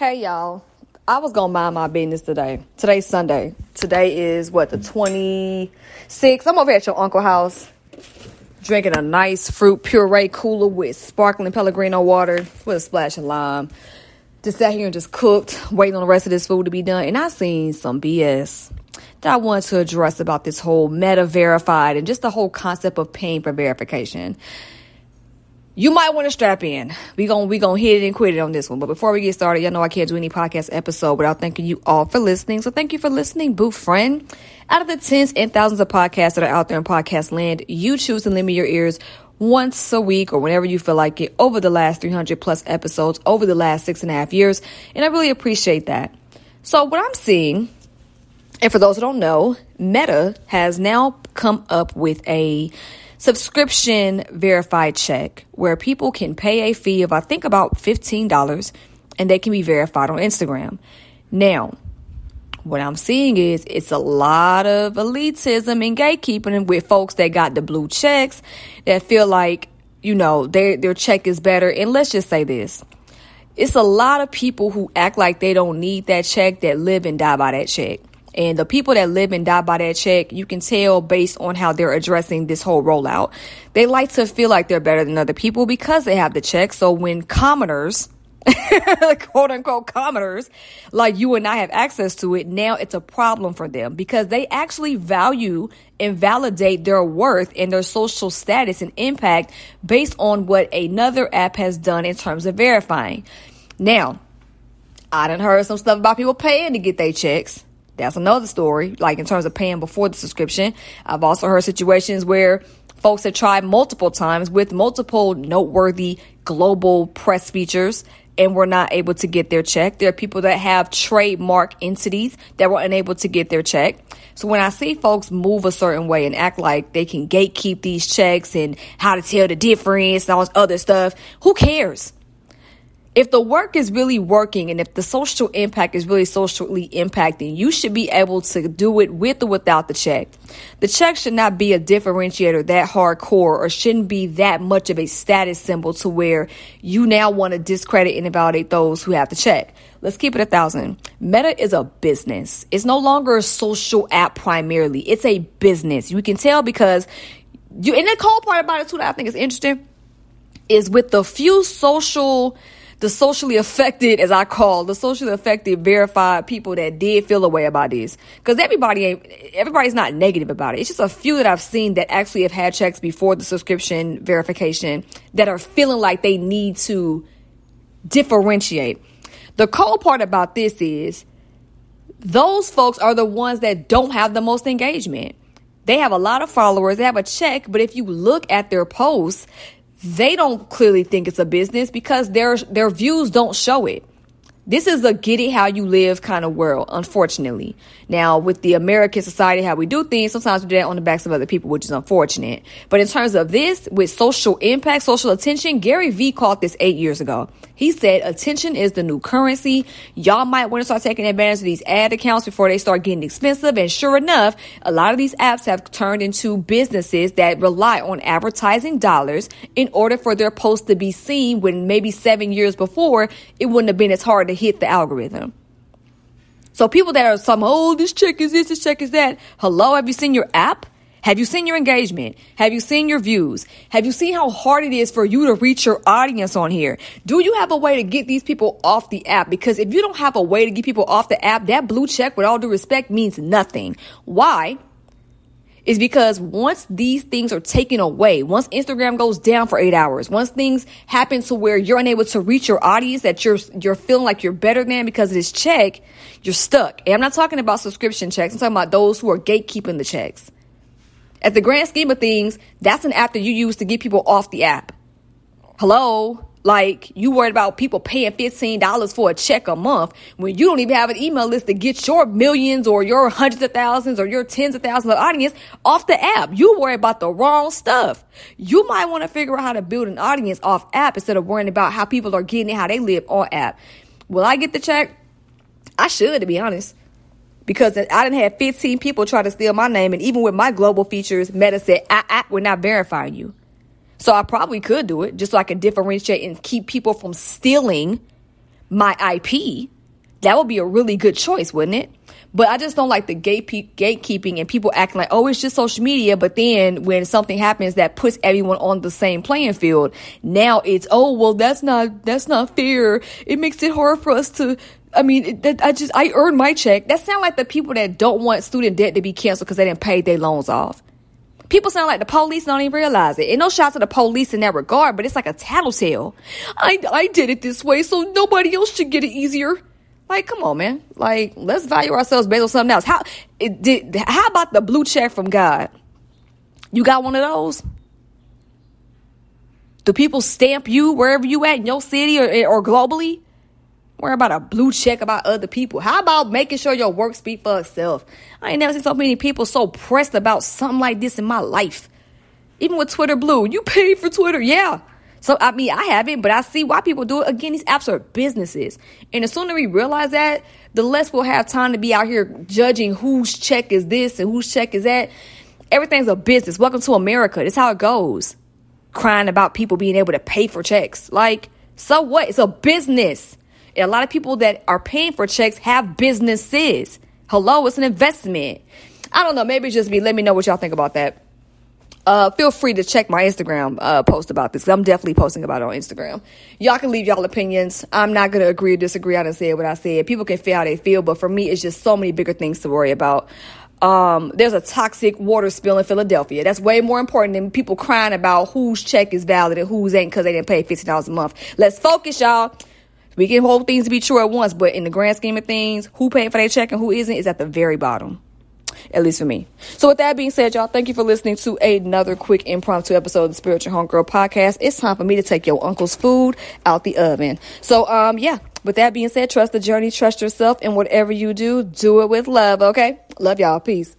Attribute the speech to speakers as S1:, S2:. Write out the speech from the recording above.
S1: Hey y'all. I was gonna mind my business today. Today's Sunday. Today is what the 26th. I'm over at your uncle house drinking a nice fruit puree cooler with sparkling Pellegrino water with a splash of lime. Just sat here and just cooked, waiting on the rest of this food to be done. And I seen some BS that I wanted to address about this whole meta verified and just the whole concept of paying for verification you might want to strap in. We going we gonna hit it and quit it on this one. But before we get started, y'all know I can't do any podcast episode without thanking you all for listening. So thank you for listening, boo friend. Out of the tens and thousands of podcasts that are out there in podcast land, you choose to lend me your ears once a week or whenever you feel like it over the last 300 plus episodes over the last six and a half years. And I really appreciate that. So what I'm seeing, and for those who don't know, Meta has now come up with a subscription verified check where people can pay a fee of, I think, about $15 and they can be verified on Instagram. Now, what I'm seeing is it's a lot of elitism and gatekeeping with folks that got the blue checks that feel like, you know, their, their check is better. And let's just say this. It's a lot of people who act like they don't need that check that live and die by that check. And the people that live and die by that check, you can tell based on how they're addressing this whole rollout. They like to feel like they're better than other people because they have the check. So when commoners, quote unquote commoners like you and I have access to it, now it's a problem for them because they actually value and validate their worth and their social status and impact based on what another app has done in terms of verifying. Now, I done heard some stuff about people paying to get their checks. That's another story, like in terms of paying before the subscription. I've also heard situations where folks have tried multiple times with multiple noteworthy global press features and were not able to get their check. There are people that have trademark entities that were unable to get their check. So when I see folks move a certain way and act like they can gatekeep these checks and how to tell the difference and all this other stuff, who cares? If the work is really working and if the social impact is really socially impacting, you should be able to do it with or without the check. The check should not be a differentiator that hardcore or shouldn't be that much of a status symbol to where you now want to discredit and invalidate those who have the check. Let's keep it a thousand. Meta is a business. It's no longer a social app primarily. It's a business. You can tell because you, and the cool part about it too that I think is interesting is with the few social the socially affected, as I call the socially affected, verified people that did feel a way about this. Because everybody ain't, everybody's not negative about it. It's just a few that I've seen that actually have had checks before the subscription verification that are feeling like they need to differentiate. The cool part about this is those folks are the ones that don't have the most engagement. They have a lot of followers, they have a check, but if you look at their posts, they don't clearly think it's a business because their their views don't show it. This is a get it how you live kind of world, unfortunately. Now, with the American society, how we do things, sometimes we do that on the backs of other people, which is unfortunate. But in terms of this, with social impact, social attention, Gary Vee called this eight years ago. He said attention is the new currency. Y'all might want to start taking advantage of these ad accounts before they start getting expensive. And sure enough, a lot of these apps have turned into businesses that rely on advertising dollars in order for their posts to be seen when maybe seven years before it wouldn't have been as hard to hit the algorithm. So people that are some, oh, this check is this, this check is that. Hello, have you seen your app? Have you seen your engagement? Have you seen your views? Have you seen how hard it is for you to reach your audience on here? Do you have a way to get these people off the app? Because if you don't have a way to get people off the app, that blue check, with all due respect, means nothing. Why? Is because once these things are taken away, once Instagram goes down for eight hours, once things happen to where you're unable to reach your audience that you're you're feeling like you're better than because of this check, you're stuck. And I'm not talking about subscription checks. I'm talking about those who are gatekeeping the checks. At the grand scheme of things, that's an app that you use to get people off the app. Hello? Like you worried about people paying $15 for a check a month when you don't even have an email list to get your millions or your hundreds of thousands or your tens of thousands of audience off the app. You worry about the wrong stuff. You might want to figure out how to build an audience off app instead of worrying about how people are getting it, how they live on app. Will I get the check? I should, to be honest. Because I didn't have 15 people try to steal my name, and even with my global features, Meta said, I, I, we're not verifying you. So I probably could do it just so I can differentiate and keep people from stealing my IP, that would be a really good choice, wouldn't it? But I just don't like the gate gatekeeping and people acting like, oh, it's just social media. But then when something happens that puts everyone on the same playing field, now it's, oh, well, that's not, that's not fair. It makes it hard for us to, I mean, it, I just, I earned my check. That sound like the people that don't want student debt to be canceled because they didn't pay their loans off. People sound like the police don't even realize it. And no shots to the police in that regard, but it's like a tattletale. I, I did it this way, so nobody else should get it easier. Like, come on, man. Like, let's value ourselves based on something else. How it did? How about the blue check from God? You got one of those? Do people stamp you wherever you at in your city or, or globally? Worry about a blue check about other people. How about making sure your work speak for itself? I ain't never seen so many people so pressed about something like this in my life. Even with Twitter Blue, you paid for Twitter, yeah. So I mean, I haven't, but I see why people do it. Again, these apps are businesses, and the sooner we realize that, the less we'll have time to be out here judging whose check is this and whose check is that. Everything's a business. Welcome to America. That's how it goes. Crying about people being able to pay for checks. Like, so what? It's a business. A lot of people that are paying for checks have businesses. Hello, it's an investment. I don't know. Maybe just me. Let me know what y'all think about that uh, feel free to check my Instagram uh, post about this. I'm definitely posting about it on Instagram. Y'all can leave y'all opinions. I'm not gonna agree or disagree. I didn't say what I said. People can feel how they feel, but for me, it's just so many bigger things to worry about. Um, there's a toxic water spill in Philadelphia. That's way more important than people crying about whose check is valid and whose ain't because they didn't pay fifty dollars a month. Let's focus, y'all. We can hold things to be true at once, but in the grand scheme of things, who paid for their check and who isn't is at the very bottom at least for me. So, with that being said, y'all, thank you for listening to another quick impromptu episode of the Spiritual Homegirl podcast. It's time for me to take your uncle's food out the oven. So, um, yeah, with that being said, trust the journey, trust yourself, and whatever you do, do it with love, okay? Love y'all. Peace.